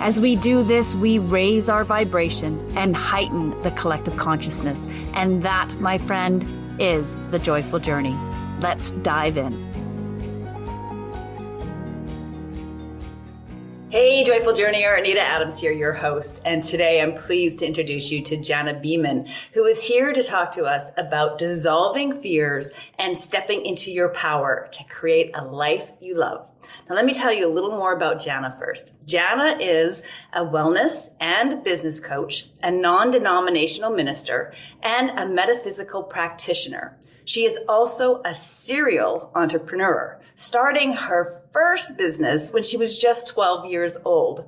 As we do this, we raise our vibration and heighten the collective consciousness. And that, my friend, is the joyful journey. Let's dive in. Hey, Joyful Journeyer, Anita Adams here, your host. And today I'm pleased to introduce you to Jana Beeman, who is here to talk to us about dissolving fears and stepping into your power to create a life you love. Now, let me tell you a little more about Jana first. Jana is a wellness and business coach, a non denominational minister, and a metaphysical practitioner. She is also a serial entrepreneur, starting her first business when she was just 12 years old.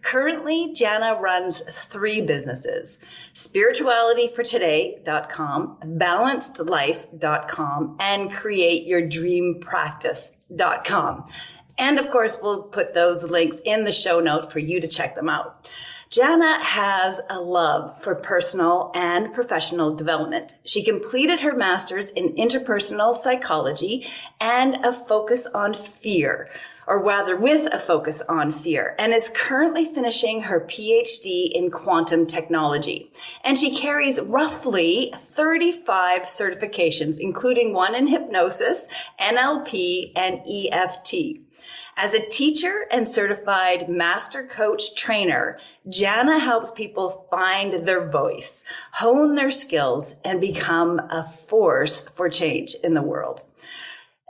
Currently, Jana runs three businesses spiritualityfortoday.com, balancedlife.com, and createyourdreampractice.com. And of course, we'll put those links in the show note for you to check them out. Jana has a love for personal and professional development. She completed her master's in interpersonal psychology and a focus on fear, or rather with a focus on fear, and is currently finishing her PhD in quantum technology. And she carries roughly 35 certifications, including one in hypnosis, NLP, and EFT. As a teacher and certified master coach trainer, Jana helps people find their voice, hone their skills, and become a force for change in the world.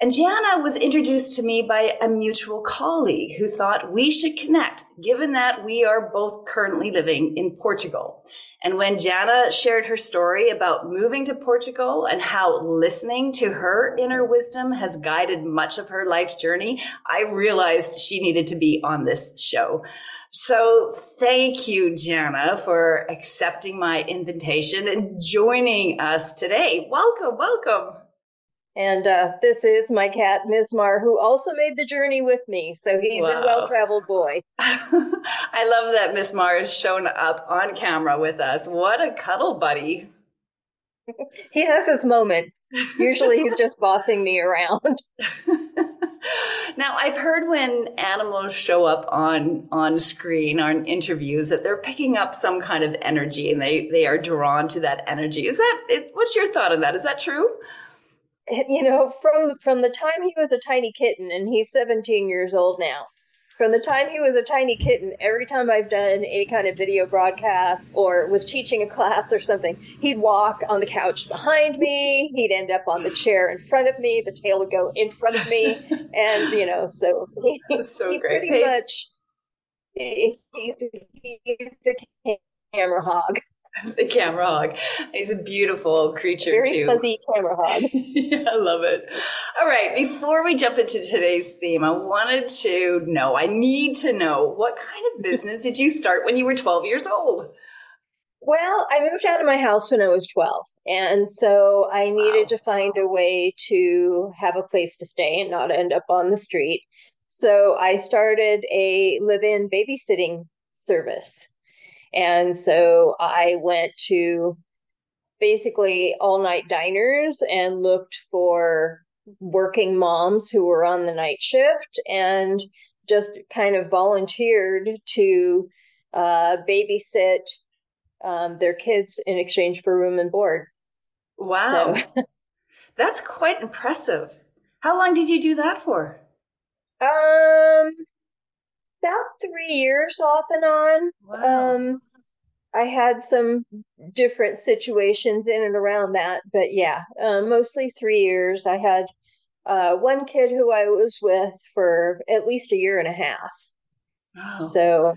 And Jana was introduced to me by a mutual colleague who thought we should connect, given that we are both currently living in Portugal. And when Jana shared her story about moving to Portugal and how listening to her inner wisdom has guided much of her life's journey, I realized she needed to be on this show. So thank you, Jana, for accepting my invitation and joining us today. Welcome, welcome. And uh, this is my cat, Mismar, who also made the journey with me. So he's wow. a well traveled boy. I love that Mismar has shown up on camera with us. What a cuddle buddy. he has his moments. Usually he's just bossing me around. now I've heard when animals show up on on screen on interviews that they're picking up some kind of energy and they they are drawn to that energy. Is that what's your thought on that? Is that true? you know, from from the time he was a tiny kitten, and he's 17 years old now. From the time he was a tiny kitten, every time I've done any kind of video broadcast or was teaching a class or something, he'd walk on the couch behind me. He'd end up on the chair in front of me. The tail would go in front of me, and you know, so he, so he great. pretty much he, he's, he's the camera hog. the camera hog. He's a beautiful creature Very too. fuzzy camera hog. yeah, I love it. All right, before we jump into today's theme, I wanted to know, I need to know, what kind of business did you start when you were 12 years old? Well, I moved out of my house when I was 12. And so I needed wow. to find a way to have a place to stay and not end up on the street. So I started a live in babysitting service. And so I went to basically all night diners and looked for working moms who were on the night shift and just kind of volunteered to uh, babysit um, their kids in exchange for room and board. Wow. So. That's quite impressive. How long did you do that for? Um, about three years off and on. Wow. Um, I had some different situations in and around that, but yeah, uh, mostly three years. I had uh, one kid who I was with for at least a year and a half. So,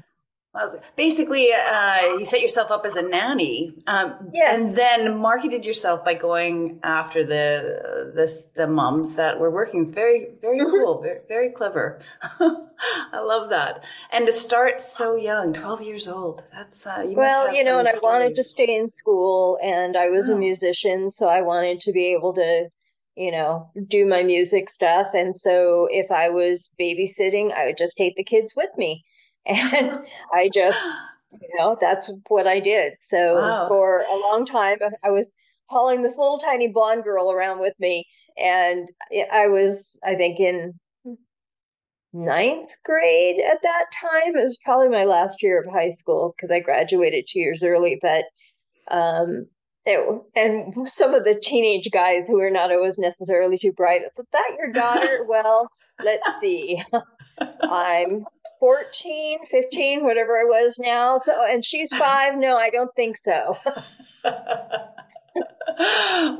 basically, uh, you set yourself up as a nanny, um, Yeah. and then marketed yourself by going after the the, the moms that were working. It's very very Mhm. cool, very, very clever. I love that, and to start so young, twelve years old. That's uh, you Well, you know, and I wanted to stay in school and I was a Oh. musician, so I wanted to be able to, you know, do my music stuff. And so if I was babysitting, I would just take the kids with me. And I just, you know, that's what I did. So Wow. for a long time, I was hauling this little tiny blonde girl around with me. And I was, I think, in ninth grade at that time. It was probably my last year of high school because I graduated two years early. But um, it, and some of the teenage guys who are not always necessarily too bright. Is that your daughter? well, let's see. I'm 14, 15, whatever I was now. So, and she's five. No, I don't think so.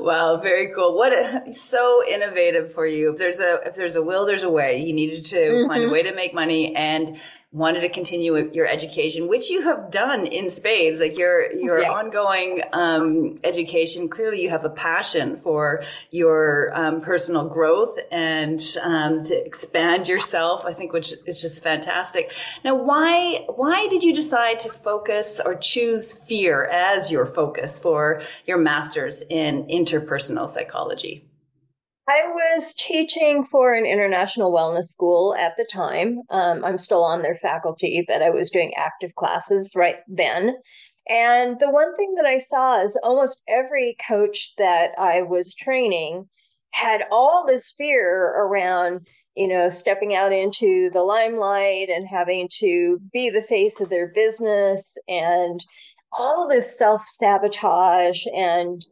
wow, very cool. What a, so innovative for you. If there's a if there's a will, there's a way. You needed to find a Mhm. way to make money and wanted to continue your education, which you have done in spades. Like your your Yeah. ongoing um, education. Clearly, you have a passion for your um, personal growth and um, to expand yourself. I think, which is just fantastic. Now, why why did you decide to focus or choose fear as your focus for your master's in interpersonal psychology? I was teaching for an international wellness school at the time. Um, I'm still on their faculty, but I was doing active classes right then. And the one thing that I saw is almost every coach that I was training had all this fear around, you know, stepping out into the limelight and having to be the face of their business and all this self sabotage and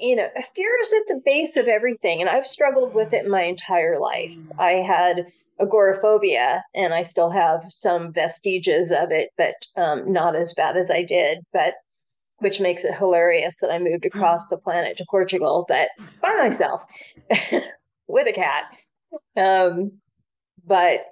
you know, fear is at the base of everything, and I've struggled with it my entire life. I had agoraphobia, and I still have some vestiges of it, but um, not as bad as I did. But which makes it hilarious that I moved across the planet to Portugal, but by myself with a cat. Um, but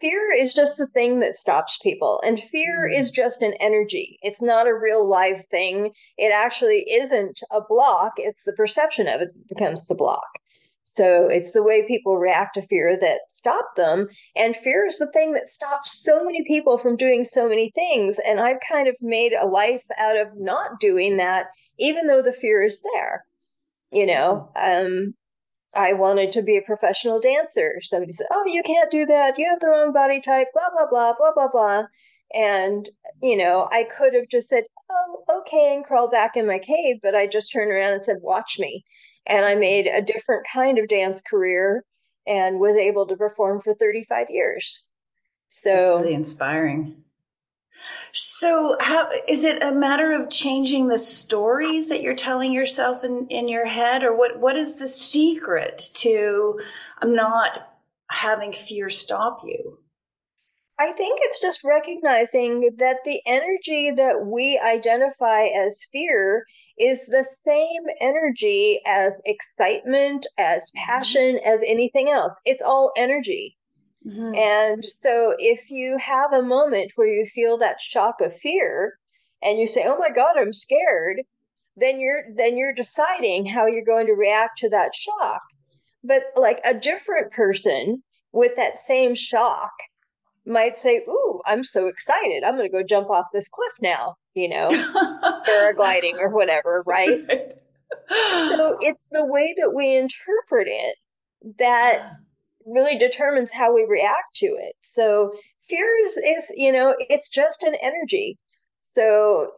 fear is just the thing that stops people and fear Mm. is just an energy. It's not a real live thing. It actually isn't a block. It's the perception of it that becomes the block. So it's the way people react to fear that stop them and fear is the thing that stops so many people from doing so many things and i've kind of made a life out of not doing that even though the fear is there you know? Um I wanted to be a professional dancer. Somebody said, Oh, you can't do that. You have the wrong body type, blah, blah, blah, blah, blah, blah. And, you know, I could have just said, Oh, okay, and crawl back in my cave, but I just turned around and said, Watch me. And I made a different kind of dance career and was able to perform for 35 years. So It's really inspiring. So, how is it a matter of changing the stories that you're telling yourself in, in your head, or what? What is the secret to um, not having fear stop you? I think it's just recognizing that the energy that we identify as fear is the same energy as excitement, as mm-hmm. passion, as anything else. It's all energy. Mhm. And so if you have a moment where you feel that shock of fear and you say, "Oh my God, I'm scared," then you're then you're deciding how you're going to react to that shock. But like a different person with that same shock might say, Ooh, I'm so excited. I'm going to go jump off this cliff now, you know, paragliding or whatever, right? So it's the way that we interpret it that really determines how we react to it. So fear is, is you know, it's just an energy. So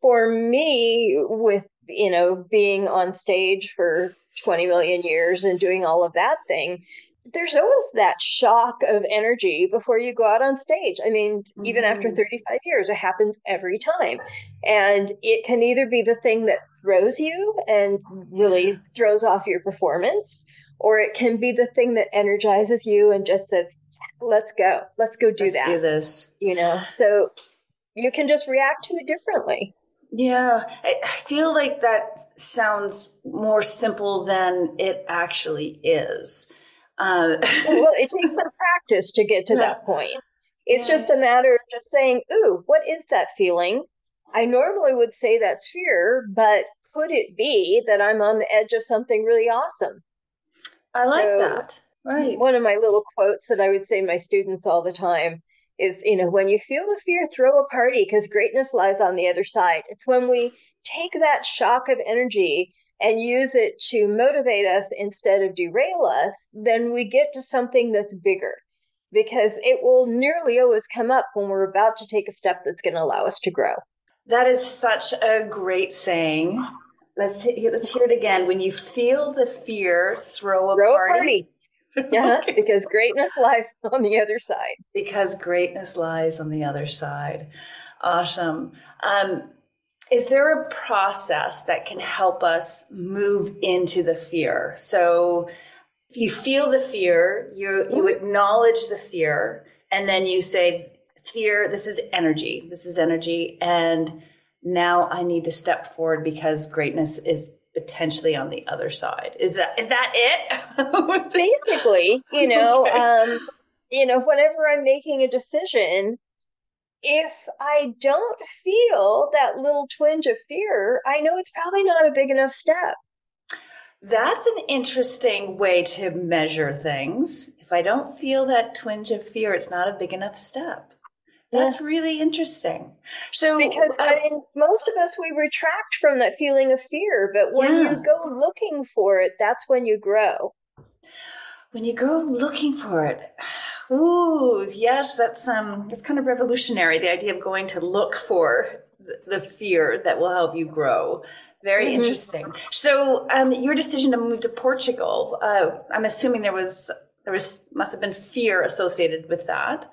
for me, with, you know, being on stage for 20 million years and doing all of that thing, there's always that shock of energy before you go out on stage. I mean, even after Mhm. 35 years, it happens every time. And it can either be the thing that throws you and really throws off your performance, or it can be the thing that energizes you and just says, let's go, let's go do that. Let's that. do this. You know, so you can just react to it differently. Yeah, I I feel like that sounds more simple than it actually is. Uh, well, it takes some practice to get to Yeah. that point. It's yeah. just a matter of just saying, Ooh, what is that feeling? I normally would say that's fear, but could it be that I'm on the edge of something really awesome? I like so, that. Right. One of my little quotes that I would say to my students all the time is, you know, when you feel the fear, throw a party because greatness lies on the other side. It's when we take that shock of energy and use it to motivate us instead of derail us, then we get to something that's bigger because it will nearly always come up when we're about to take a step that's going to allow us to grow. That is such a great saying. Let's let's hear it again. When you feel the fear, throw a throw party. A party. yeah, okay. because greatness lies on the other side. Because greatness lies on the other side. Awesome. Um, is there a process that can help us move into the fear? So, if you feel the fear, you you mm-hmm. acknowledge the fear, and then you say, fear, this is energy. This is energy. And now I need to step forward because greatness is potentially on the other side. Is that is that it? Basically, you know, okay. um, you know, whenever I'm making a decision, if I don't feel that little twinge of fear, I know it's probably not a big enough step. That's an interesting way to measure things. If I don't feel that twinge of fear, it's not a big enough step. That's yeah. really interesting. So, because I mean, most of us we retract from that feeling of fear, but when yeah. you go looking for it, that's when you grow. When you go looking for it, ooh, yes, that's um, that's kind of revolutionary. The idea of going to look for the fear that will help you grow. Very mm-hmm. interesting. So, um, your decision to move to Portugal, uh, I'm assuming there was there was must have been fear associated with that.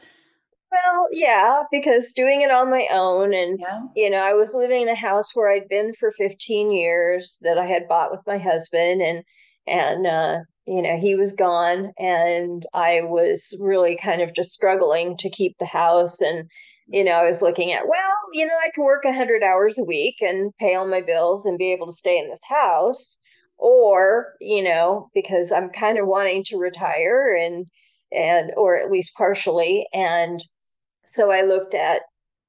Well, yeah, because doing it on my own and yeah. you know, I was living in a house where I'd been for 15 years that I had bought with my husband and and uh you know, he was gone and I was really kind of just struggling to keep the house and you know, I was looking at, well, you know, I can work 100 hours a week and pay all my bills and be able to stay in this house or, you know, because I'm kind of wanting to retire and and or at least partially and so I looked at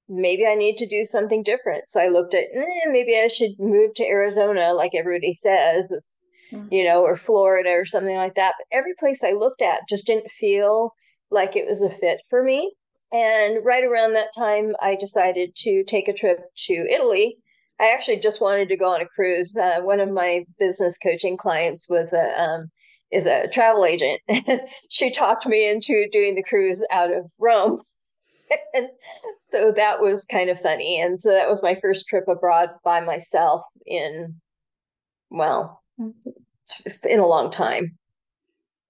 maybe I need to do something different. So I looked at eh, maybe I should move to Arizona, like everybody says, mm-hmm. you know, or Florida or something like that. But every place I looked at just didn't feel like it was a fit for me. And right around that time, I decided to take a trip to Italy. I actually just wanted to go on a cruise. Uh, one of my business coaching clients was a um, is a travel agent. she talked me into doing the cruise out of Rome. And so that was kind of funny. And so that was my first trip abroad by myself in, well, in a long time.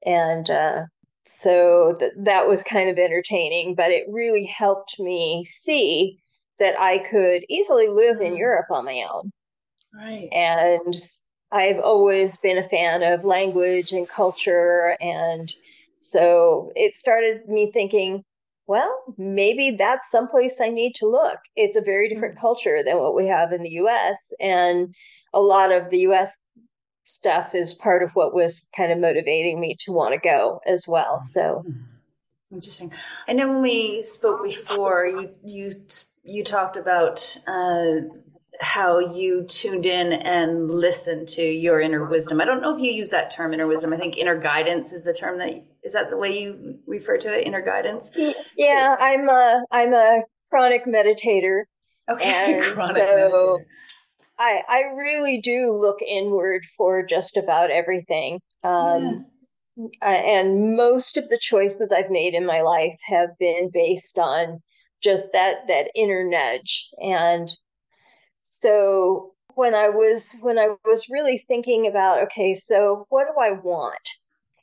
And uh, so th- that was kind of entertaining, but it really helped me see that I could easily live in mm. Europe on my own. Right. And I've always been a fan of language and culture. And so it started me thinking, well, maybe that's someplace I need to look. It's a very different mm. culture than what we have in the US. And a lot of the US stuff is part of what was kind of motivating me to want to go as well. So mm. interesting. I know when we spoke before, you you you talked about uh, how you tuned in and listened to your inner wisdom. I don't know if you use that term, inner wisdom. I think inner guidance is the term that is that the way you refer to it, inner guidance. Yeah, I'm a I'm a chronic meditator. Okay, chronic so meditator. I I really do look inward for just about everything. Um, yeah. and most of the choices I've made in my life have been based on just that that inner nudge and so when I was when I was really thinking about okay, so what do I want?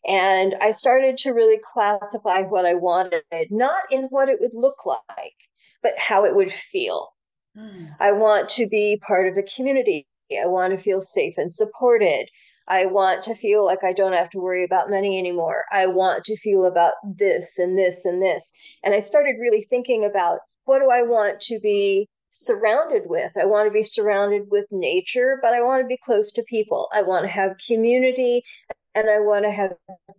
And I started to really classify what I wanted, not in what it would look like, but how it would feel. Mm. I want to be part of a community. I want to feel safe and supported. I want to feel like I don't have to worry about money anymore. I want to feel about this and this and this. And I started really thinking about what do I want to be surrounded with. I want to be surrounded with nature, but I want to be close to people. I want to have community. And I want to have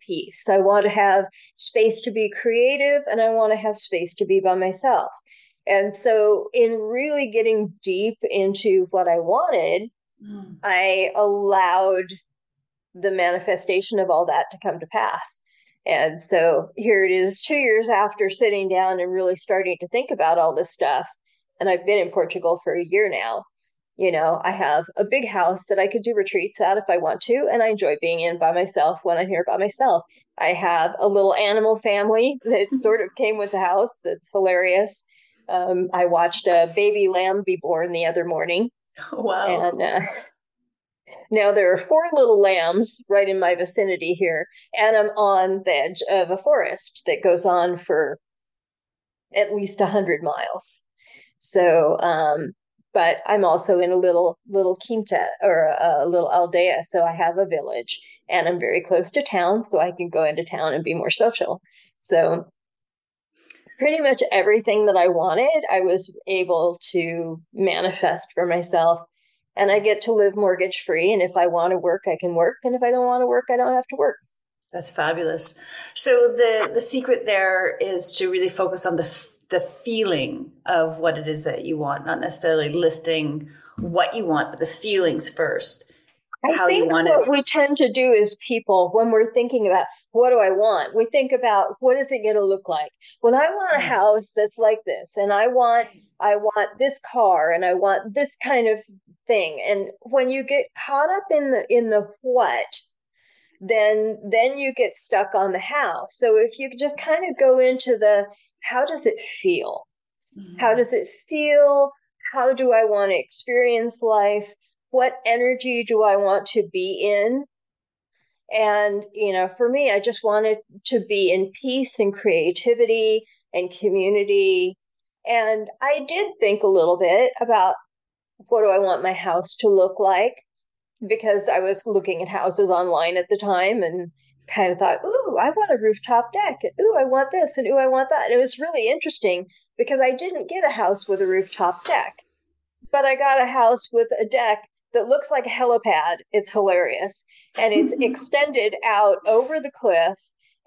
peace. I want to have space to be creative and I want to have space to be by myself. And so, in really getting deep into what I wanted, mm. I allowed the manifestation of all that to come to pass. And so here it is, two years after sitting down and really starting to think about all this stuff. And I've been in Portugal for a year now. You know, I have a big house that I could do retreats at if I want to, and I enjoy being in by myself when I'm here by myself. I have a little animal family that sort of came with the house that's hilarious. Um, I watched a baby lamb be born the other morning. Wow. And uh, now there are four little lambs right in my vicinity here, and I'm on the edge of a forest that goes on for at least a hundred miles. So, um, but I'm also in a little little quinta or a, little aldeia, so I have a village, and I'm very close to town, so I can go into town and be more social. So pretty much everything that I wanted, I was able to manifest for myself. And I get to live mortgage free. And if I want to work, I can work. And if I don't want to work, I don't have to work. That's fabulous. So the the secret there is to really focus on the the feeling of what it is that you want, not necessarily listing what you want, but the feelings first. I how think you want what it. we tend to do as people when we're thinking about what do I want, we think about what is it going to look like. Well, I want a mm. house that's like this, and I want I want this car, and I want this kind of thing. And when you get caught up in the in the what, then then you get stuck on the how. So if you just kind of go into the how does it feel? Mm-hmm. How does it feel? How do I want to experience life? What energy do I want to be in? And, you know, for me, I just wanted to be in peace and creativity and community. And I did think a little bit about what do I want my house to look like? Because I was looking at houses online at the time and kind of thought, ooh, I want a rooftop deck. and Ooh, I want this and ooh, I want that. And it was really interesting because I didn't get a house with a rooftop deck, but I got a house with a deck that looks like a helipad. It's hilarious. And it's extended out over the cliff.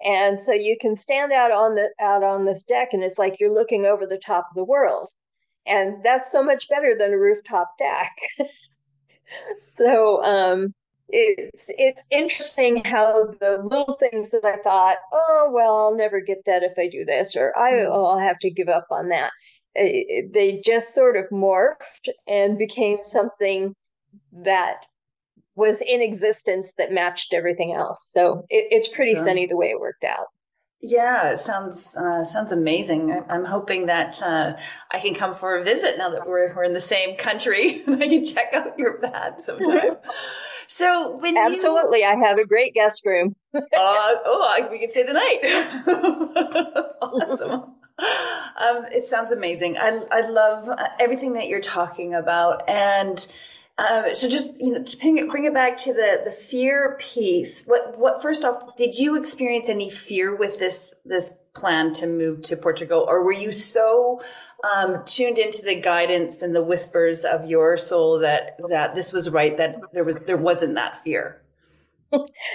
And so you can stand out on the out on this deck and it's like you're looking over the top of the world. And that's so much better than a rooftop deck. so um it's it's interesting how the little things that I thought, oh well, I'll never get that if I do this, or I mm-hmm. oh, I'll have to give up on that. They just sort of morphed and became something that was in existence that matched everything else. So it, it's pretty so, funny the way it worked out. Yeah, it sounds uh, sounds amazing. I'm hoping that uh, I can come for a visit now that we're we're in the same country and I can check out your pad sometime. so when absolutely, you... I have a great guest room. uh, oh, we can stay the night. awesome. Um, it sounds amazing. I I love everything that you're talking about and um, so just you know, to bring it, bring it back to the the fear piece. What what first off, did you experience any fear with this this plan to move to Portugal, or were you so um, tuned into the guidance and the whispers of your soul that that this was right that there was there wasn't that fear?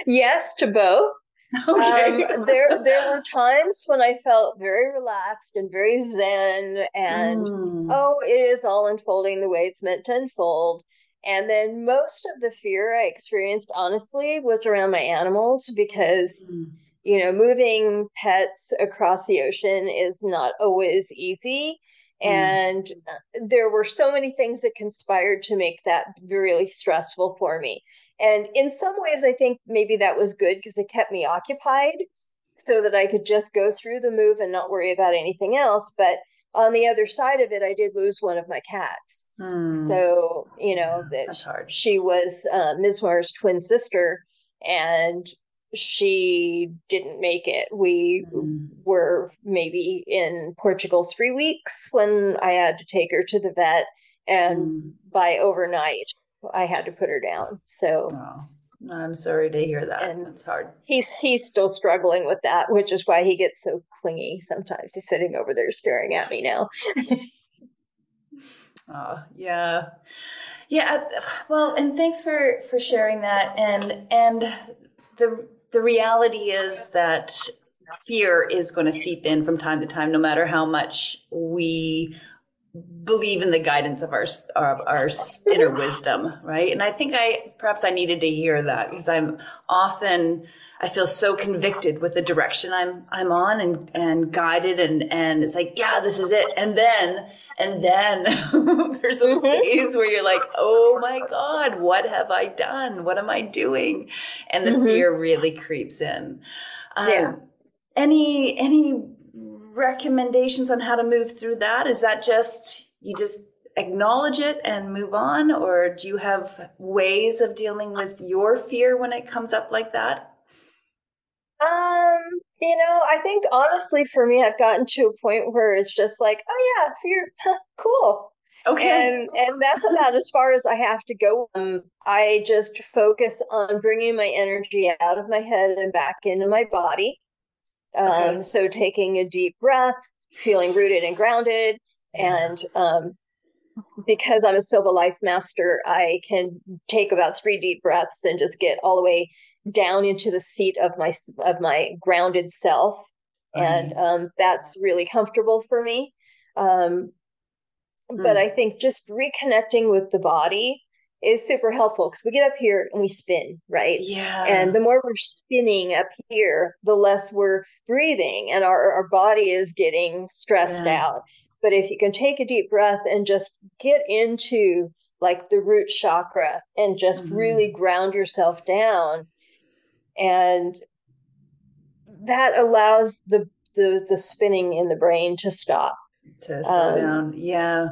yes, to both. Okay. Um, there there were times when I felt very relaxed and very zen, and mm. oh, it is all unfolding the way it's meant to unfold. And then most of the fear I experienced, honestly, was around my animals because, mm. You know, moving pets across the ocean is not always easy. Mm. And uh, there were so many things that conspired to make that really stressful for me. And in some ways, I think maybe that was good because it kept me occupied so that I could just go through the move and not worry about anything else. But on the other side of it, I did lose one of my cats. Hmm. So, you know, that That's hard. she was uh, Mismar's twin sister and she didn't make it. We mm. were maybe in Portugal three weeks when I had to take her to the vet. And mm. by overnight, I had to put her down. So, oh. I'm sorry to hear that. And it's hard. He's he's still struggling with that, which is why he gets so clingy. Sometimes he's sitting over there staring at me now. oh yeah, yeah. Well, and thanks for for sharing that. And and the the reality is that fear is going to seep in from time to time, no matter how much we believe in the guidance of our of our inner wisdom, right? And I think I perhaps I needed to hear that because I'm often I feel so convicted with the direction I'm I'm on and and guided and and it's like yeah this is it. And then and then there's those mm-hmm. days where you're like oh my god what have I done? What am I doing? And the mm-hmm. fear really creeps in. Um, yeah. any any recommendations on how to move through that? Is that just you just acknowledge it and move on or do you have ways of dealing with your fear when it comes up like that um, you know, I think honestly for me, I've gotten to a point where it's just like, oh yeah, fear, huh, cool. Okay. And and that's about as far as I have to go. Um, I just focus on bringing my energy out of my head and back into my body. Um, okay. so taking a deep breath, feeling rooted and grounded, and um, because I'm a Silva Life Master, I can take about three deep breaths and just get all the way down into the seat of my of my grounded self and um, that's really comfortable for me um, mm. but i think just reconnecting with the body is super helpful because we get up here and we spin right yeah and the more we're spinning up here the less we're breathing and our, our body is getting stressed yeah. out but if you can take a deep breath and just get into like the root chakra and just mm-hmm. really ground yourself down and that allows the the, the spinning in the brain to stop to slow um, down yeah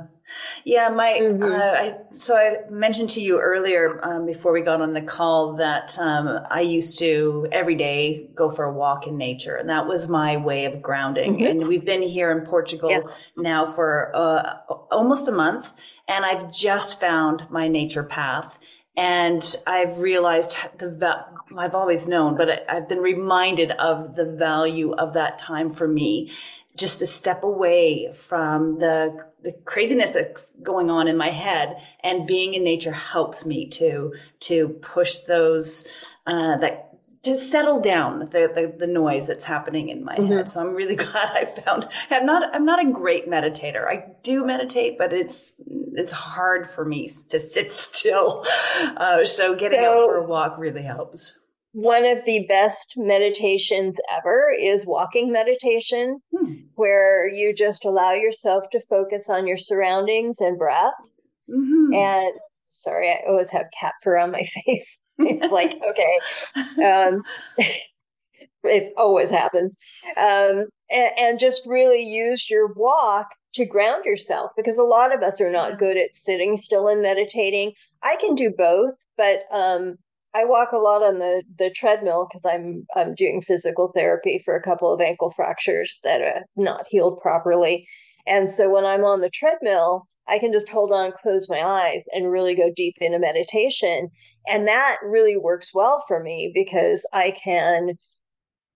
yeah my mm-hmm. uh, I, so i mentioned to you earlier um, before we got on the call that um, i used to every day go for a walk in nature and that was my way of grounding mm-hmm. and we've been here in portugal yeah. now for uh, almost a month and i've just found my nature path and I've realized the I've always known, but I've been reminded of the value of that time for me, just to step away from the the craziness that's going on in my head, and being in nature helps me to to push those uh, that to settle down the, the, the, noise that's happening in my mm-hmm. head. So I'm really glad I found I'm not I'm not a great meditator. I do meditate, but it's it's hard for me to sit still. Uh, so getting so, out for a walk really helps. One of the best meditations ever is walking meditation, hmm. where you just allow yourself to focus on your surroundings and breath. Mm-hmm. And sorry, I always have cat fur on my face. It's like okay um, it always happens. Um, and, and, just really use your walk to ground yourself because a lot of us are not good at sitting still and meditating. I can do both but um, i walk a lot on the the treadmill because i'm i'm doing physical therapy for a couple of ankle fractures that are not healed properly. And so when i'm on the treadmill I can just hold on, close my eyes, and really go deep into meditation. And that really works well for me because I can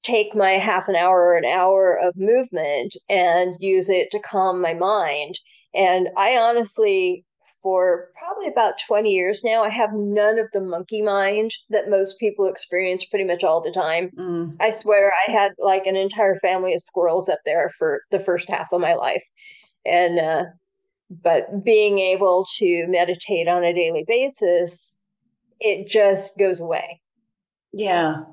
take my half an hour or an hour of movement and use it to calm my mind. And I honestly, for probably about 20 years now, I have none of the monkey mind that most people experience pretty much all the time. Mm. I swear I had like an entire family of squirrels up there for the first half of my life. And uh, but being able to meditate on a daily basis it just goes away. Yeah.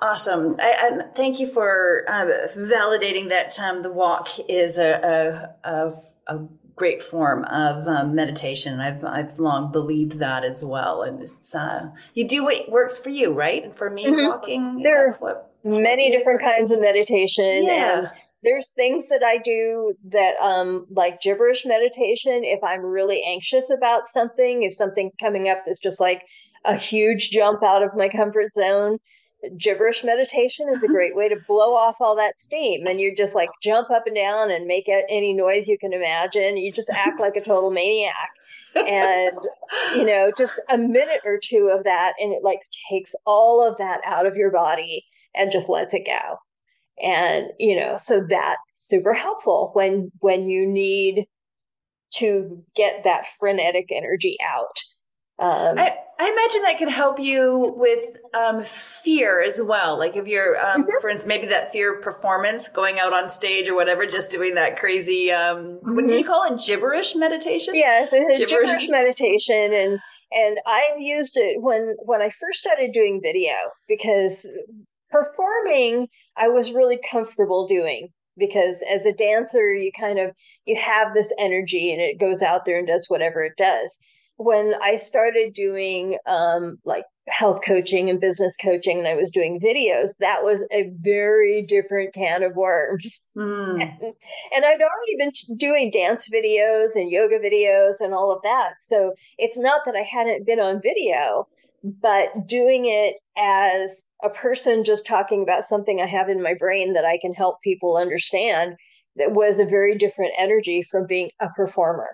Awesome. I, I, thank you for uh, validating that um, the walk is a, a, a, a great form of um, meditation. I've i've long believed that as well. And it's uh, you do what works for you right? And for me mm-hmm. walking there are many different kinds of meditation yeah. and there's things that I do that um like gibberish meditation if I'm really anxious about something, if something coming up is just like a huge jump out of my comfort zone, gibberish meditation is a great way to blow off all that steam and you just like jump up and down and make any noise you can imagine. You just act like a total maniac. And you know, just a minute or two of that and it like takes all of that out of your body and just lets it go and you know so that's super helpful when when you need to get that frenetic energy out Um, I, I, imagine that could help you with um, fear as well. Like if you're, um, mm-hmm. for instance, maybe that fear of performance, going out on stage or whatever, just doing that crazy, um, mm-hmm. what do you call it? Gibberish meditation? Yeah, gibberish. gibberish meditation. And, and I've used it when, when I first started doing video because performing, I was really comfortable doing because as a dancer, you kind of, you have this energy and it goes out there and does whatever it does when I started doing um, like health coaching and business coaching and I was doing videos, that was a very different can of worms. Mm. And, and, I'd already been doing dance videos and yoga videos and all of that. So it's not that I hadn't been on video, but doing it as a person just talking about something I have in my brain that I can help people understand that was a very different energy from being a performer.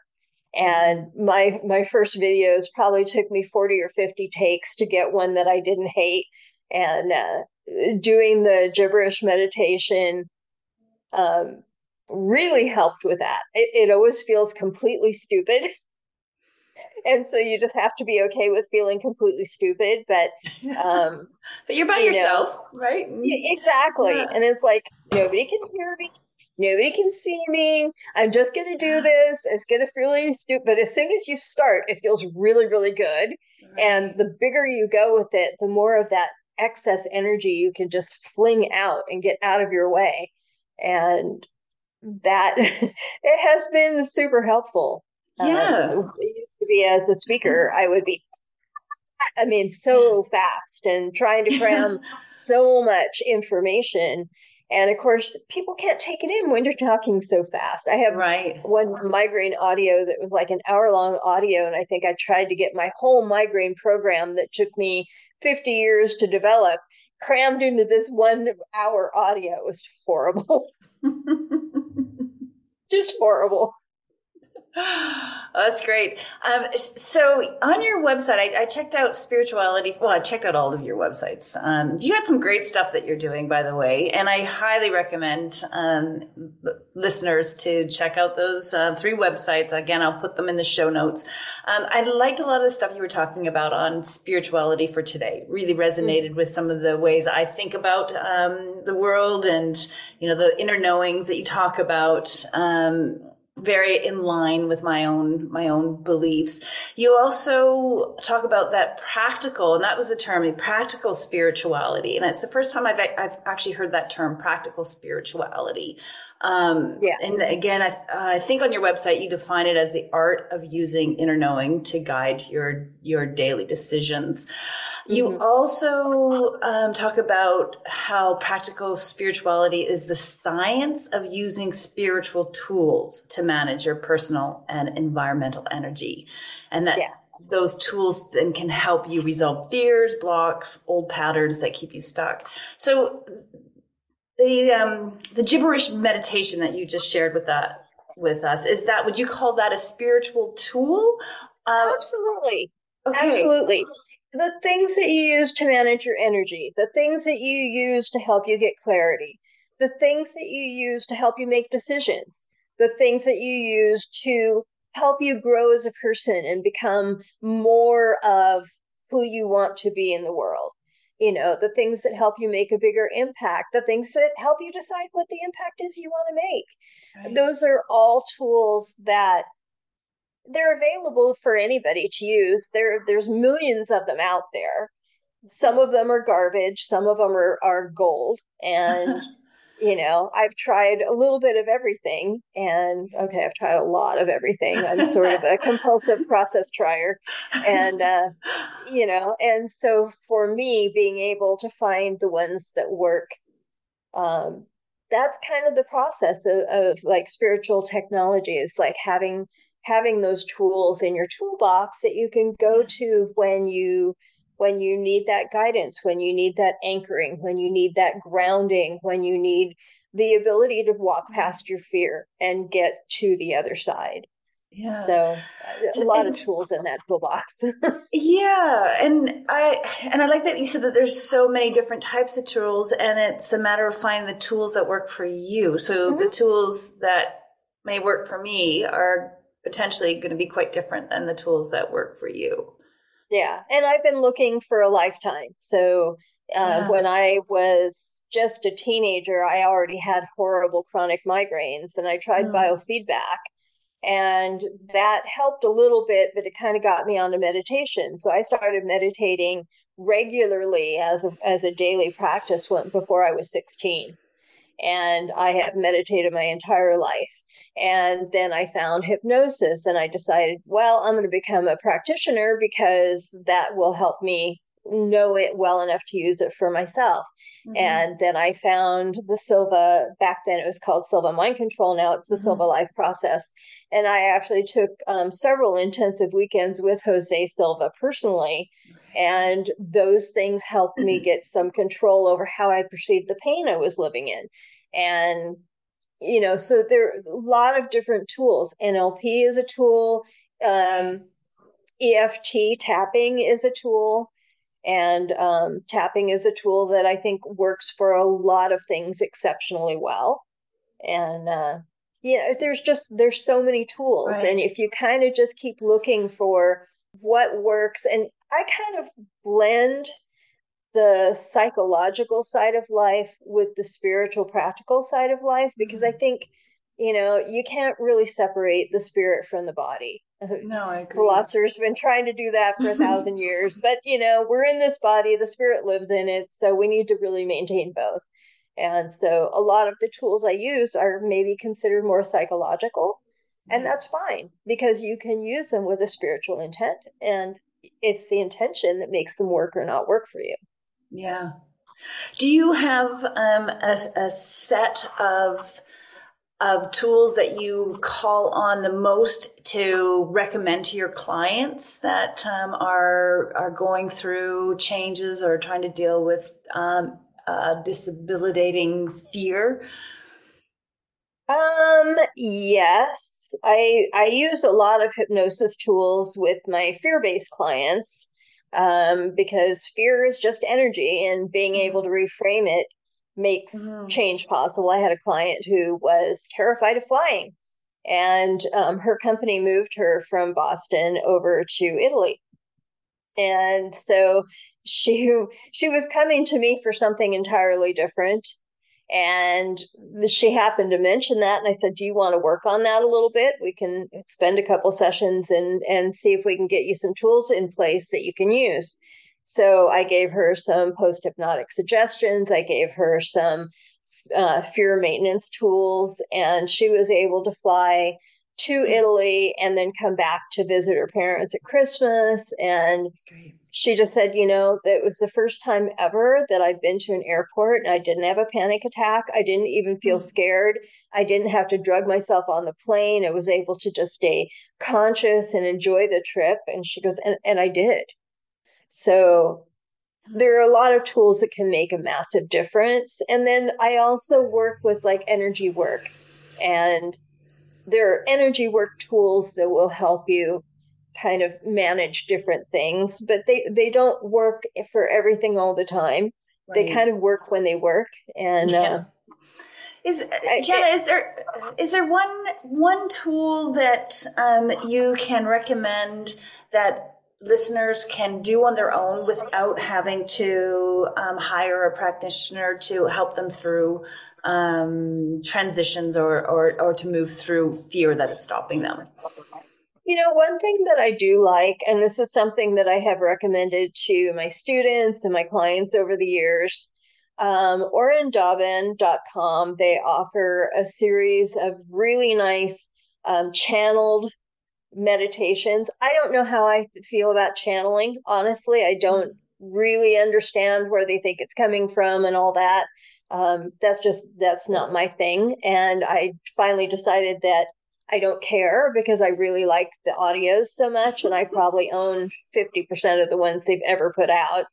And my my first videos probably took me 40 or 50 takes to get one that i didn't hate. And uh, doing the gibberish meditation um, really helped with that. It, it always feels completely stupid and so you just have to be okay with feeling completely stupid but um but you're by you yourself know, right exactly yeah. and it's like nobody can hear me Nobody can see me. I'm just going to do this. It's going to feel really stupid. But as soon as you start, it feels really, really good. Right. And the bigger you go with it, the more of that excess energy you can just fling out and get out of your way. And that it has been super helpful. Yeah. Um, to be as a speaker, mm-hmm. I would be I mean, so fast and trying to cram so much information and of course, people can't take it in when you're talking so fast. I have right. one migraine audio that was like an hour long audio, and I think I tried to get my whole migraine program that took me 50 years to develop crammed into this one hour audio. It was horrible. Just horrible. Oh, that's great. Um, so on your website, I, I, checked out spirituality. Well, I checked out all of your websites. Um, you had some great stuff that you're doing, by the way, and I highly recommend um, listeners to check out those uh, three websites. Again, I'll put them in the show notes. Um, I liked a lot of the stuff you were talking about on spirituality for today. Really resonated mm-hmm. with some of the ways I think about um, the world and you know the inner knowings that you talk about um, very in line with my own my own beliefs. You also talk about that practical, and that was the term, the practical spirituality, and it's the first time I've I've actually heard that term, practical spirituality. Um, yeah. And again, I, I think on your website you define it as the art of using inner knowing to guide your your daily decisions. You mm-hmm. also um, talk about how practical spirituality is the science of using spiritual tools to manage your personal and environmental energy. And that yeah. those tools then can help you resolve fears, blocks, old patterns that keep you stuck. So the um, the gibberish meditation that you just shared with that with us is that would you call that a spiritual tool? Uh, Absolutely. Okay. Absolutely the things that you use to manage your energy, the things that you use to help you get clarity, the things that you use to help you make decisions, the things that you use to help you grow as a person and become more of who you want to be in the world. You know, the things that help you make a bigger impact, the things that help you decide what the impact is you want to make. Right. Those are all tools that they're available for anybody to use. There, there's millions of them out there. Some of them are garbage. Some of them are, are gold. And, you know, I've tried a little bit of everything. And okay, I've tried a lot of everything. I'm sort of a compulsive process trier. And, uh, you know, and so for me, being able to find the ones that work, um, that's kind of the process of, of like spiritual technology is like having having those tools in your toolbox that you can go to when you when you need that guidance when you need that anchoring when you need that grounding when you need the ability to walk past your fear and get to the other side. Yeah. So a lot of tools in that toolbox. Yeah and i and i like that you said that there's so many different types of tools and it's a matter of finding the tools that work for you. So mm-hmm. the tools that may work for me are potentially going to be quite different than the tools that work for you. Yeah. And I've been looking for a lifetime. So uh, yeah. when I was just a teenager, I already had horrible chronic migraines and I tried mm. biofeedback. And that helped a little bit, but it kind of got me onto meditation. So I started meditating regularly as a, as a daily practice before I was 16. And I have meditated my entire life. And then I found hypnosis and I decided, well, I'm going to become a practitioner because that will help me know it well enough to use it for myself. Mm-hmm. And then I found the Silva, back then it was called Silva Mind Control. Now it's the mm-hmm. Silva Life Process. And I actually took um, several intensive weekends with Jose Silva personally. And those things helped me get some control over how I perceived the pain I was living in. And, you know, so there are a lot of different tools. NLP is a tool, um, EFT tapping is a tool. And um, tapping is a tool that I think works for a lot of things exceptionally well. And uh, know, there's just there's so many tools, right. and if you kind of just keep looking for what works, and I kind of blend the psychological side of life with the spiritual practical side of life because mm-hmm. I think you know you can't really separate the spirit from the body no, I agree. Philosophers have been trying to do that for a thousand years, but you know, we're in this body, the spirit lives in it, so we need to really maintain both. And so a lot of the tools I use are maybe considered more psychological, and that's fine because you can use them with a spiritual intent and it's the intention that makes them work or not work for you. Yeah. Do you have um, a, a set of of tools that you call on the most to recommend to your clients that um, are are going through changes or trying to deal with um, uh, disabilitating fear? Um, yes, I I use a lot of hypnosis tools with my fear-based clients um, because fear is just energy, and being able to reframe it makes mm-hmm. change possible. I had a client who was terrified of flying, and um, her company moved her from Boston over to Italy. And so she she was coming to me for something entirely different. And she happened to mention that, and I said, "Do you want to work on that a little bit? We can spend a couple sessions and and see if we can get you some tools in place that you can use." So I gave her some post hypnotic suggestions. I gave her some uh, fear maintenance tools, and she was able to fly to hmm. Italy and then come back to visit her parents at Christmas. And Great. She just said, you know, that was the first time ever that I've been to an airport and I didn't have a panic attack. I didn't even feel mm-hmm. scared. I didn't have to drug myself on the plane. I was able to just stay conscious and enjoy the trip. And she goes, and, and I did. So there are a lot of tools that can make a massive difference. And then I also work with like energy work, and there are energy work tools that will help you kind of manage different things, but they, they don't work for everything all the time. Right. They kind of work when they work. And, yeah. uh, is Jana? Is there is there one one tool that um, you can recommend that listeners can do on their own without having to um, hire a practitioner to help them through um, transitions or, or, or to move through fear that is stopping them? You know, one thing that I do like, and this is something that I have recommended to my students and my clients over the years, um, orindaben.com, they offer a series of really nice um, channeled meditations. I don't know how I feel about channeling. Honestly, I don't really understand where they think it's coming from and all that. Um, that's just that's not my thing. And I finally decided that I don't care because I really like the audios so much, and I probably own fifty percent of the ones they've ever put out.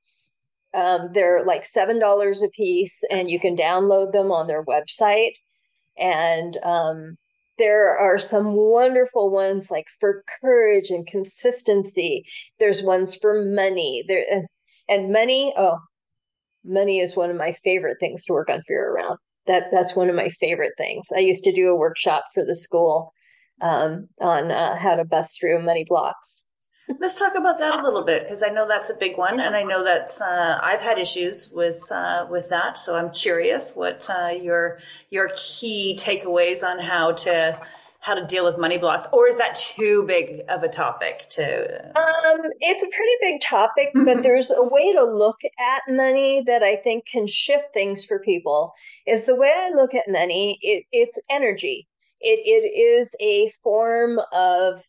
Um, they're like seven dollars a piece, and you can download them on their website. And um, there are some wonderful ones like for courage and consistency. There's ones for money. There and money. Oh, money is one of my favorite things to work on fear around. That that's one of my favorite things. I used to do a workshop for the school um, on uh, how to bust through money blocks. Let's talk about that a little bit because I know that's a big one, and I know that uh, I've had issues with uh, with that. So I'm curious what uh, your your key takeaways on how to how to deal with money blocks, or is that too big of a topic to? Um, it's a pretty big topic, but mm-hmm. there's a way to look at money that I think can shift things for people. Is the way I look at money. It, it's energy. It it is a form of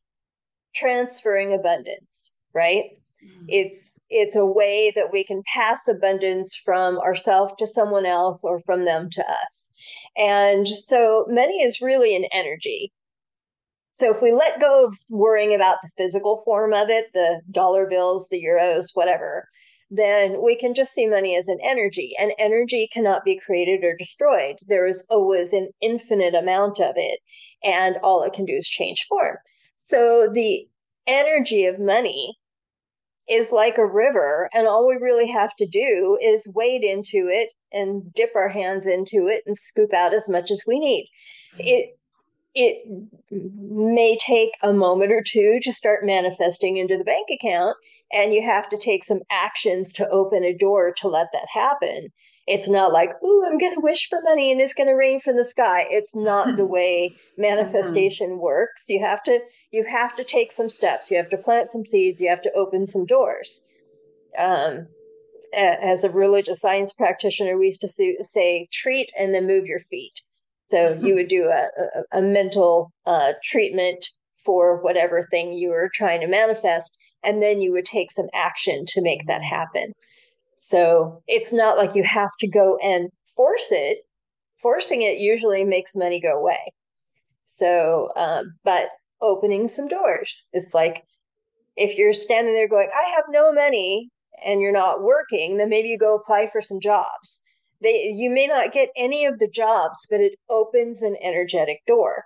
transferring abundance, right? Mm-hmm. It's it's a way that we can pass abundance from ourselves to someone else or from them to us. And so money is really an energy. So if we let go of worrying about the physical form of it, the dollar bills, the euros, whatever, then we can just see money as an energy. And energy cannot be created or destroyed. There is always an infinite amount of it, and all it can do is change form. So the energy of money is like a river, and all we really have to do is wade into it and dip our hands into it and scoop out as much as we need. It it may take a moment or two to start manifesting into the bank account and you have to take some actions to open a door to let that happen. It's not like oh i'm going to wish for money and it's going to rain from the sky. It's not the way manifestation mm-hmm. works. You have to you have to take some steps. You have to plant some seeds. You have to open some doors. Um, as a religious science practitioner we used to say treat and then move your feet. So you would do a, a, a mental uh, treatment for whatever thing you were trying to manifest, and then you would take some action to make that happen. So it's not like you have to go and force it. Forcing it usually makes money go away. So, um, but opening some doors. It's like if you're standing there going, I have no money and you're not working, then maybe you go apply for some jobs they you may not get any of the jobs but it opens an energetic door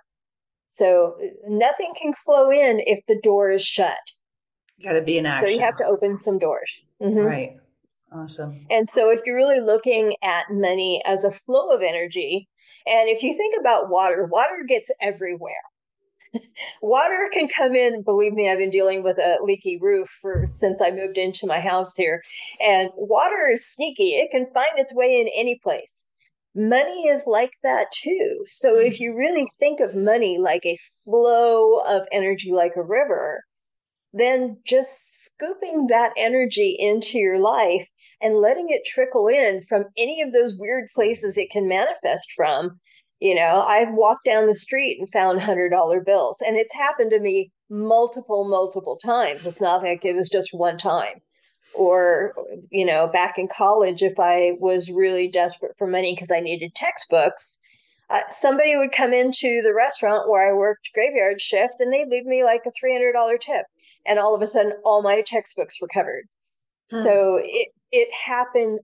so nothing can flow in if the door is shut got to be an action so you have to open some doors mm-hmm. right awesome and so if you're really looking at money as a flow of energy and if you think about water water gets everywhere water can come in. Believe me, I've been dealing with a leaky roof for since I moved into my house here. And water is sneaky. It can find its way in any place. Money is like that too. So if you really think of money like a flow of energy like a river, then just scooping that energy into your life and letting it trickle in from any of those weird places it can manifest from you know, I've walked down the street and found hundred dollar bills, and it's happened to me multiple, multiple times. It's not like it was just one time. Or, you know, back in college, if I was really desperate for money because I needed textbooks, uh, somebody would come into the restaurant where I worked graveyard shift and they'd leave me like a $300 tip. And all of a sudden, all my textbooks were covered. Hmm. So it, it happened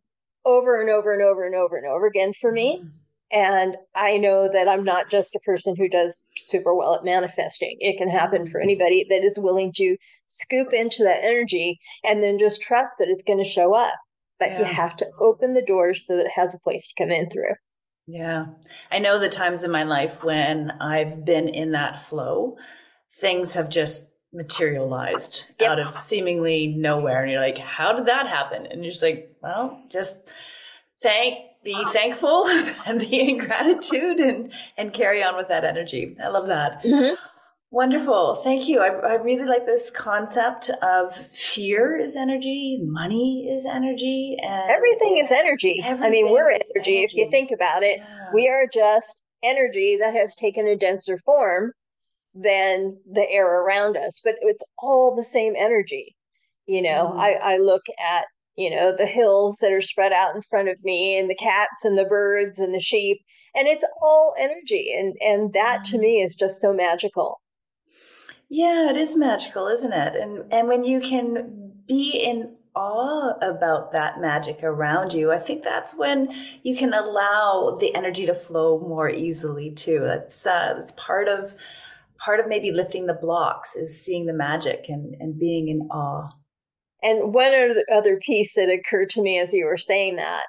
over and over and over and over and over again for me. Hmm. And I know that I'm not just a person who does super well at manifesting. It can happen for mm-hmm. anybody that is willing to scoop into that energy and then just trust that it's going to show up. But yeah. you have to open the doors so that it has a place to come in through. Yeah. I know the times in my life when I've been in that flow, things have just materialized yep. out of seemingly nowhere. And you're like, how did that happen? And you're just like, well, just thank be thankful and be in gratitude and and carry on with that energy. I love that. Mm-hmm. Wonderful. Thank you. I, I really like this concept of fear is energy, money is energy, and everything is energy. Everything I mean, we're energy, energy, If you think about it, yeah. we are just energy that has taken a denser form than the air around us, but it's all the same energy. You know, mm-hmm. I, I look at you know, the hills that are spread out in front of me and the cats and the birds and the sheep. And it's all energy. And, and that to me is just so magical. Yeah, it is magical, isn't it? And, and when you can be in awe about that magic around you, I think that's when you can allow the energy to flow more easily too. That's, uh, that's part of, part of maybe lifting the blocks is seeing the magic and, and being in awe. And one other piece that occurred to me as you were saying that,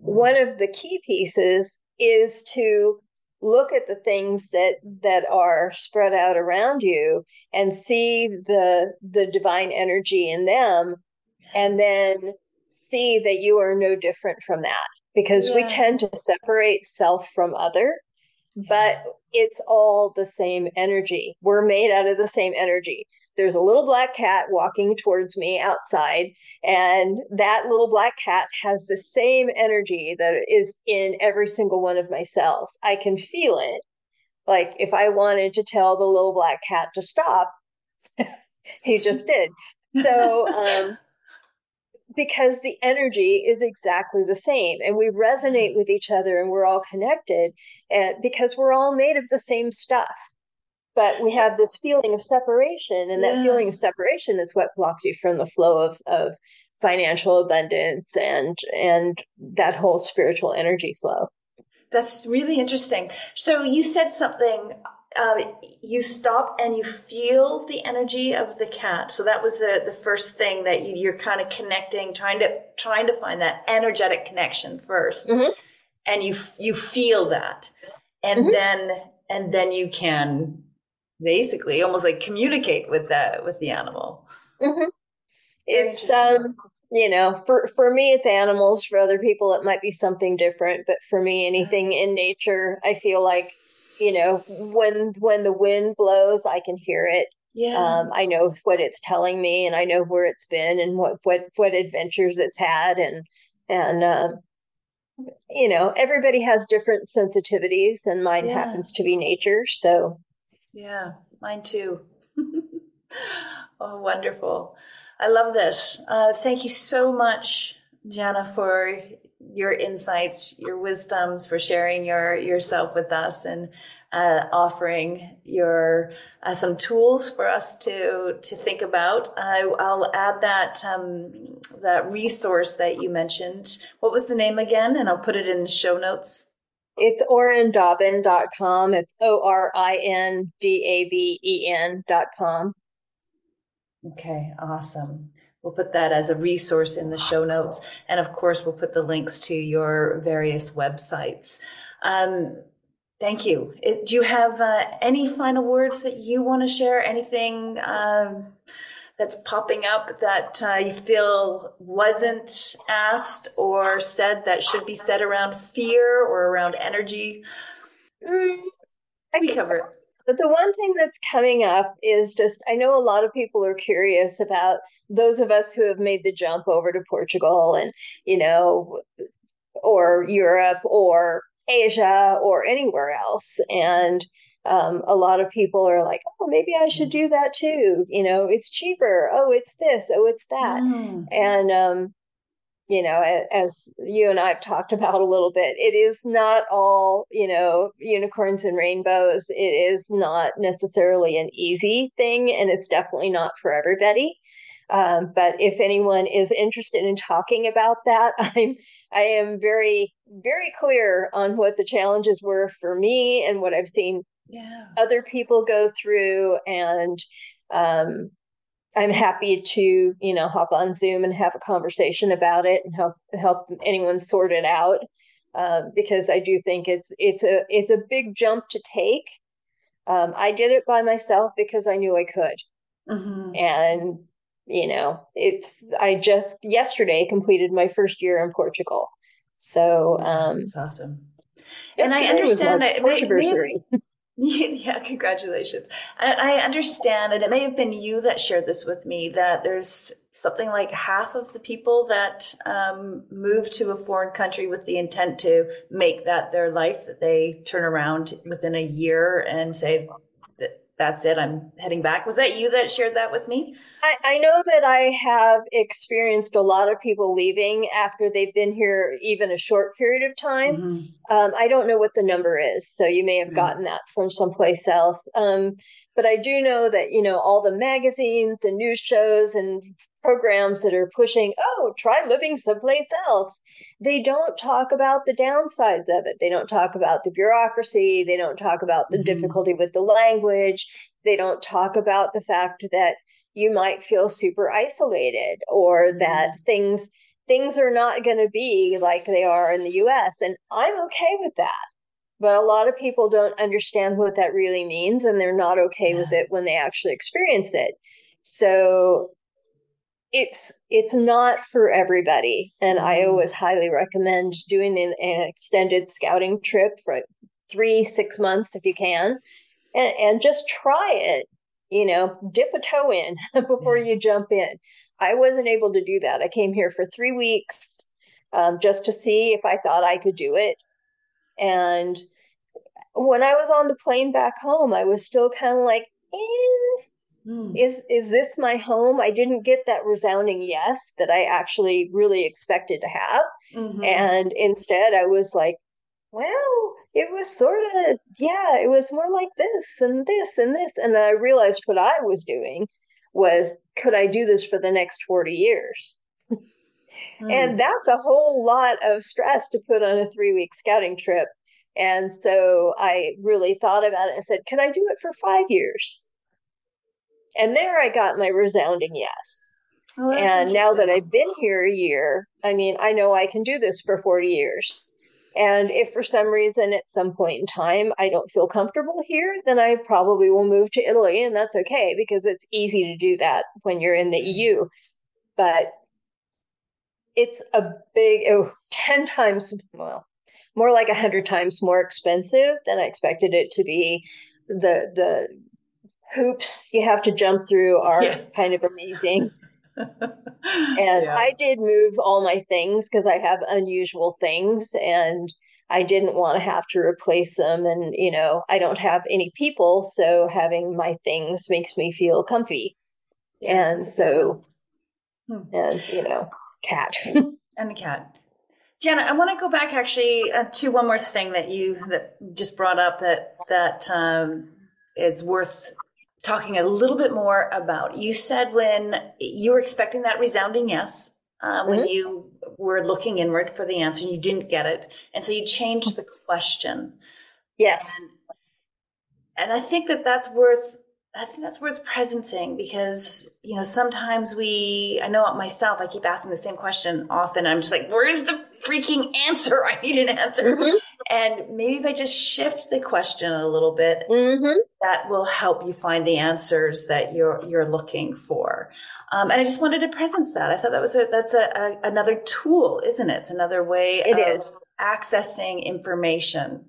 one of the key pieces is to look at the things that that are spread out around you and see the the divine energy in them and then see that you are no different from that because yeah. we tend to separate self from other. But it's all the same energy. We're made out of the same energy. There's a little black cat walking towards me outside and that little black cat has the same energy that is in every single one of my cells. I can feel it. Like if i wanted to tell the little black cat to stop he just did. So um because the energy is exactly the same and we resonate mm-hmm. with each other and we're all connected and because we're all made of the same stuff. But we have this feeling of separation and that yeah. feeling of separation is what blocks you from the flow of of financial abundance and and that whole spiritual energy flow. That's really interesting. So you said something uh, you stop and you feel the energy of the cat. So that was the the first thing that you, you're kind of connecting trying to trying to find that energetic connection 1st mm-hmm. and you you feel that. And mm-hmm. then and then you can basically almost like communicate with that with the animal. Mm-hmm. it's um you know for for me it's animals. For other people it might be something different. But for me anything in nature i feel like you know when when the wind blows i can hear it yeah um, i know what it's telling me and i know where it's been and what what what adventures it's had and and um, you know everybody has different sensitivities and mine yeah. happens to be nature so yeah, mine too. oh, wonderful. I love this. Uh, thank you so much, Jana, for your insights, your wisdoms, for sharing your yourself with us and uh, offering your uh, some tools for us to to think about. I, will add that um, that resource that you mentioned. What was the name again? And I'll put it in the show notes. It's orindaben.com. It's O R I N D A B E N.com. Okay, awesome. We'll put that as a resource in the show notes. And of course, we'll put the links to your various websites. Um, thank you. It, do you have uh, any final words that you want to share? Anything? Um, that's popping up that uh, you feel wasn't asked or said that should be said around fear or around energy? Mm, I can cover it. But the one thing that's coming up is just I know a lot of people are curious about those of us who have made the jump over to Portugal and, you know, or Europe or Asia or anywhere else. And um, a lot of people are like, oh, maybe I should do that too. You know, it's cheaper. Oh, it's this. Oh, it's that. Mm. And, um, you know, as, you and I've talked about a little bit, it is not all, you know, unicorns and rainbows. It is not necessarily an easy thing, and it's definitely not for everybody. Um, but if anyone is interested in talking about that, I'm I am very very clear on what the challenges were for me and what I've seen yeah. other people go through and um, i'm happy to you know hop on zoom and have a conversation about it and help help anyone sort it out. Um, because i do think it's it's a it's a big jump to take. Um, i did it by myself because i knew i could. Mm-hmm. and you know it's i just yesterday completed my first year in portugal. So um it's awesome. And i understand it anniversary yeah, congratulations. And I understand, and it may have been you that shared this with me, that there's something like half of the people that um, move to a foreign country with the intent to make that their life, that they turn around within a year and say, that's it. I'm heading back. Was that you that shared that with me? I, I, know that I have experienced a lot of people leaving after they've been here even a short period of time. Mm-hmm. Um, I don't know what the number is, so you may have mm-hmm. gotten that from someplace else. Um, but I do know that you know all the magazines and news shows and programs that are pushing, oh, try living someplace else. They don't talk about the downsides of it. They don't talk about the bureaucracy. They don't talk about the mm-hmm. difficulty with the language. They don't talk about the fact that you might feel super isolated or mm-hmm. that things things are not going to be like they are in the US and I'm okay with that. but a lot of people don't understand what that really means and they're not okay yeah. with it when they actually experience it. So it's it's not for everybody and mm-hmm. I always highly recommend doing an, an, extended scouting trip for 3 6 months if you can and, and just try it, you know, dip a toe in before you jump in. I wasn't able to do that. I came here for 3 weeks um, just to see if I thought I could do it and when I was on the plane back home, I was still kind of like, eh, mm. is is this my home? I didn't get that resounding yes that I actually really expected to have. Mm-hmm. And instead I was like, well, it was sort of yeah, it was more like this and this and this. And I realized what I was doing was could I do this for the next 40 years? Mm. And that's a whole lot of stress to put on a three week scouting trip. And so I really thought about it and said, can I do it for five years? And there I got my resounding yes. Oh, and now that I've been here a year, I mean, I know I can do this for 40 years. And if for some reason at some point in time I don't feel comfortable here, then I probably will move to Italy, and that's okay because it's easy to do that when you're in the EU. But it's a big oh, 10 times well more like a hundred times more expensive than i expected it to be the the hoops you have to jump through are yeah. kind of amazing and yeah. i did move all my things because i have unusual things and i didn't want to have to replace them and you know i don't have any people so having my things makes me feel comfy yeah, and so hmm. and you know cat. and the cat. Jana, I want to go back actually uh, to one more thing that you that just brought up that that um, is worth talking a little bit more about. You said when you were expecting that resounding yes, uh, when mm-hmm. you were looking inward for the answer and you didn't get it, and so you changed the question. Yes, and, and I think that that's worth I think that's worth presencing because, you know, sometimes we, I know myself, I keep asking the same question often. I'm just like, where's the freaking answer? I need an answer. Mm-hmm. And maybe if I just shift the question a little bit, mm-hmm. that will help you find the answers that you're, you're looking for. Um, and I just wanted to presence that. I thought that was a, that's a, a another tool, isn't it? It's another way it of is. accessing information.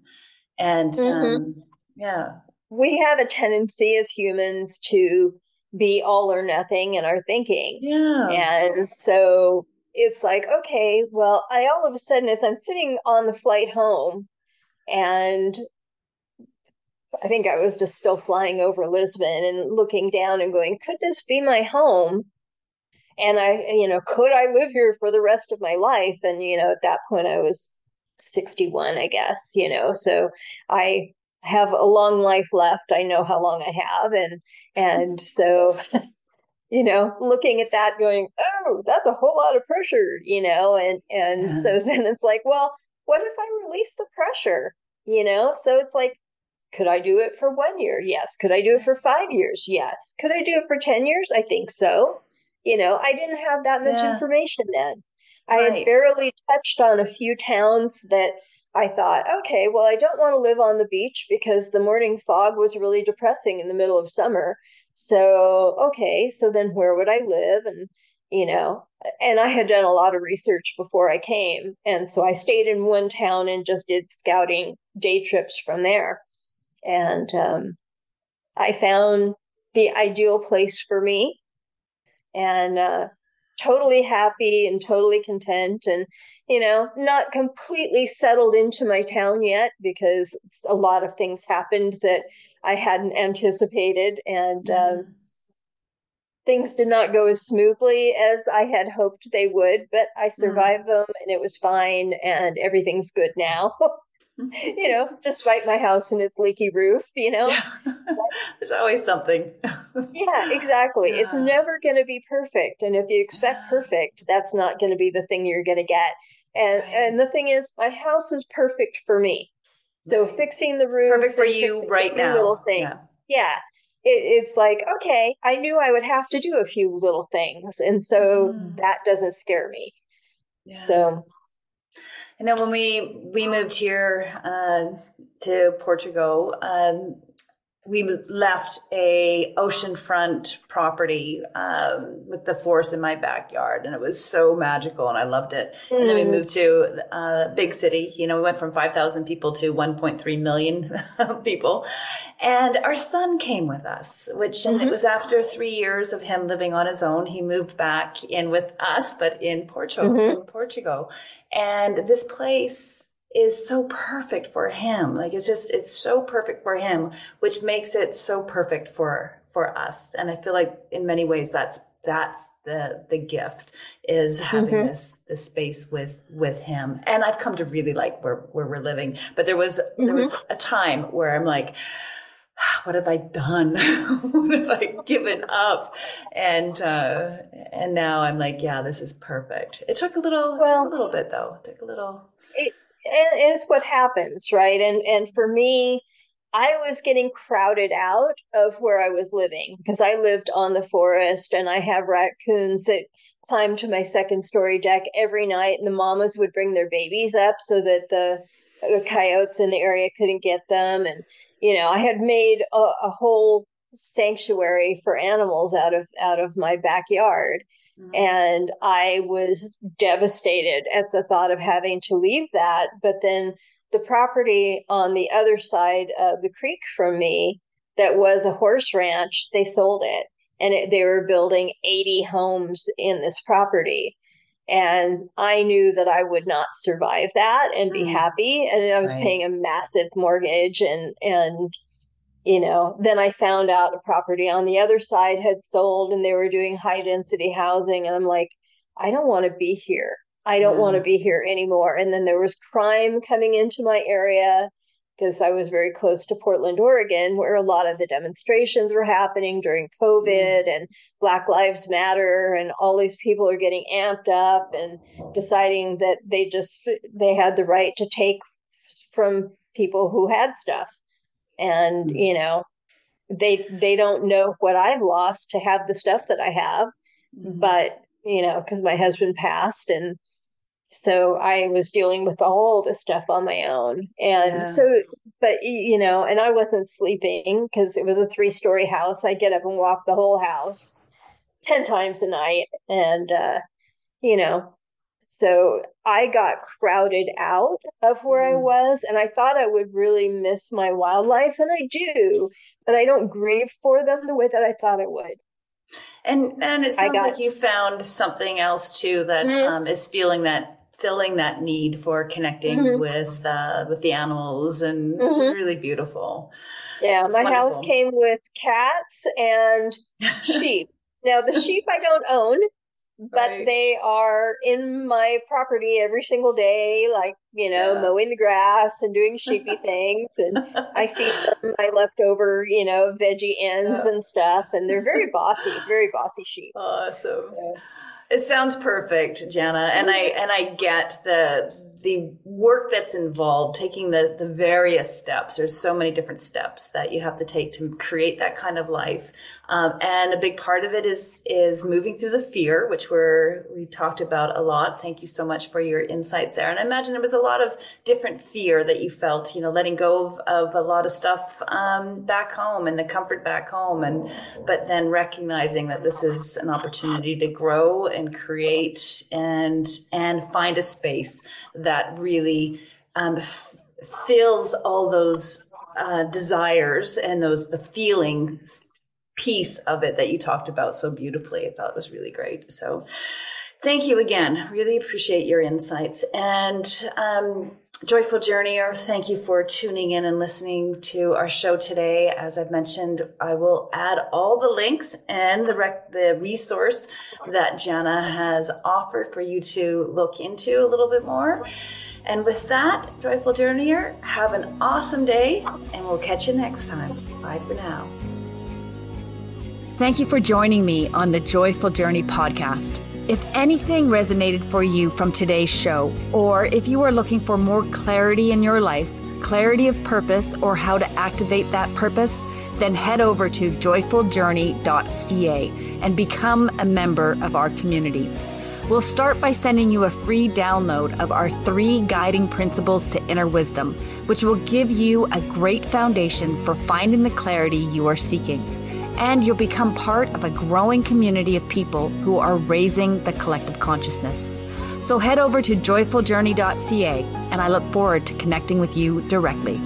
And, mm-hmm. um, yeah we have a tendency as humans to be all or nothing in our thinking. Yeah. And so it's like, okay, well, I all of a sudden, as I'm sitting on the flight home, and I think I was just still flying over Lisbon and looking down and going, could this be my home? And I, you know, could I live here for the rest of my life? And, you know, at that point I was 61, I guess, you know, so I have a long life left. I know how long I have, and and so you know, looking at that, going, oh, that's a whole lot of pressure, you know, and and yeah. so then it's like, well, what if I release the pressure, you know? So it's like, could I do it for one year? Yes. Could I do it for five years? Yes. Could I do it for ten years? I think so. You know, I didn't have that much yeah. information then. I had barely touched on a few towns that I thought, okay, well, I don't want to live on the beach because the morning fog was really depressing in the middle of summer. So, okay, so then where would I live? And, you know, and I had done a lot of research before I came. And so I stayed in one town and just did scouting day trips from there. And um, I found the ideal place for me. And uh, totally happy and totally content and you know not completely settled into my town yet because a lot of things happened that i hadn't anticipated and mm-hmm. um, things did not go as smoothly as i had hoped they would but i mm-hmm. survived mm-hmm. them and it was fine and everything's good now you know, despite my house and its leaky roof, you know. Yeah. There's always something. yeah, exactly. Yeah. It's never going to be perfect. And if you expect perfect, that's not going to be the thing you're going to get. And right. and the thing is, my house is perfect for me. So right. fixing the roof, perfect for you right now. Little things, yeah. yeah. It, it's like okay, I knew I would have to do a few little things, and so mm. that doesn't scare me. Yeah. So I know when we we moved here uh, to Portugal, um, we left a oceanfront property um, with the forest in my backyard and it was so magical and i loved it mm. and then we mm. moved to a uh, big city you know we went from 5000 people to 1.3 million people and our son came with us which mm-hmm. and it mm-hmm. was after three years of him living on his own he moved back in with us but in portugal mm-hmm. in portugal and this place is so perfect for him. Like it's just, it's so perfect for him, which makes it so perfect for, for us. And I feel like in many ways that's, that's the, the gift is having mm-hmm. this, this space with, with him. And I've come to really like where, where we're living. But there was, mm-hmm. there was a time where I'm like, what have I done? what have I given up? And uh, and now I'm like, yeah, this is perfect. It took a little, well, took a little bit though. It took a little. It, it's what happens, right? And and for me, I was getting crowded out of where I was living because I lived on the forest and I have raccoons that climb to my second story deck every night and the mamas would bring their babies up so that the, the coyotes in the area couldn't get them and you know I had made a, a whole sanctuary for animals out of out of my backyard. And I was devastated at the thought of having to leave that. But then the property on the other side of the creek from me that was a horse ranch, they sold it. And it, they were building 80 homes in this property. And I knew that I would not survive that and be mm. happy. And I was right. paying a massive mortgage and, and you know then i found out a property on the other side had sold and they were doing high density housing. And i'm like i don't want to be here. I don't yeah. want to be here anymore. And then there was crime coming into my area because i was very close to portland oregon where a lot of the demonstrations were happening during covid mm. and black lives matter and all these people are getting amped up and deciding that they just they had the right to take from people who had stuff and mm-hmm. you know they they don't know what I've lost to have the stuff that I have mm-hmm. but you know because my husband passed and so I was dealing with all the stuff on my own and yeah. so but you know and I wasn't sleeping because it was a three story house I get up and walk the whole house 10 times a night and uh you know so I got crowded out of where mm. I was, and I thought I would really miss my wildlife, and I do, but I don't grieve for them the way that I thought I would. And and it sounds got, like you found something else too that mm-hmm. um, is feeling that filling that need for connecting mm-hmm. with uh, with the animals, and mm-hmm. which is mm-hmm. really beautiful. Yeah, it's my wonderful. house came with cats and sheep. now the sheep I don't own but right. they are in my property every single day, like, you know, yeah. mowing the grass and doing sheepy things. And I feed them my leftover, you know, veggie ends yeah. and stuff. And they're very bossy, very bossy sheep. Awesome. So. It sounds perfect, Jana. And I, mm-hmm. and I get the, the work that's involved, taking the, the various steps. There's so many different steps that you have to take to create that kind of life. Um, and a big part of it is is moving through the fear, which we're we talked about a lot. Thank you so much for your insights there. And I imagine there was a lot of different fear that you felt, you know, letting go of, of a lot of stuff um, back home and the comfort back home, and but then recognizing that this is an opportunity to grow and create and and find a space that really um, f- fills all those uh, desires and those the feelings piece of it that you talked about so beautifully. I thought was really great. So thank you again. Really appreciate your insights. And um, Joyful Journeyer, thank you for tuning in and listening to our show today. As I've mentioned, I will add all the links and the rec- the resource that Jana has offered for you to look into a little bit more. And with that, Joyful Journeyer, have an awesome day, and we'll catch you next time. Bye for now. Thank you for joining me on the Joyful Journey podcast. If anything resonated for you from today's show, or if you are looking for more clarity in your life, clarity of purpose, or how to activate that purpose, then head over to joyfuljourney.ca and become a member of our community. We'll start by sending you a free download of our three guiding principles to inner wisdom, which will give you a great foundation for finding the clarity you are seeking. And you'll become part of a growing community of people who are raising the collective consciousness. So head over to joyfuljourney.ca, and I look forward to connecting with you directly.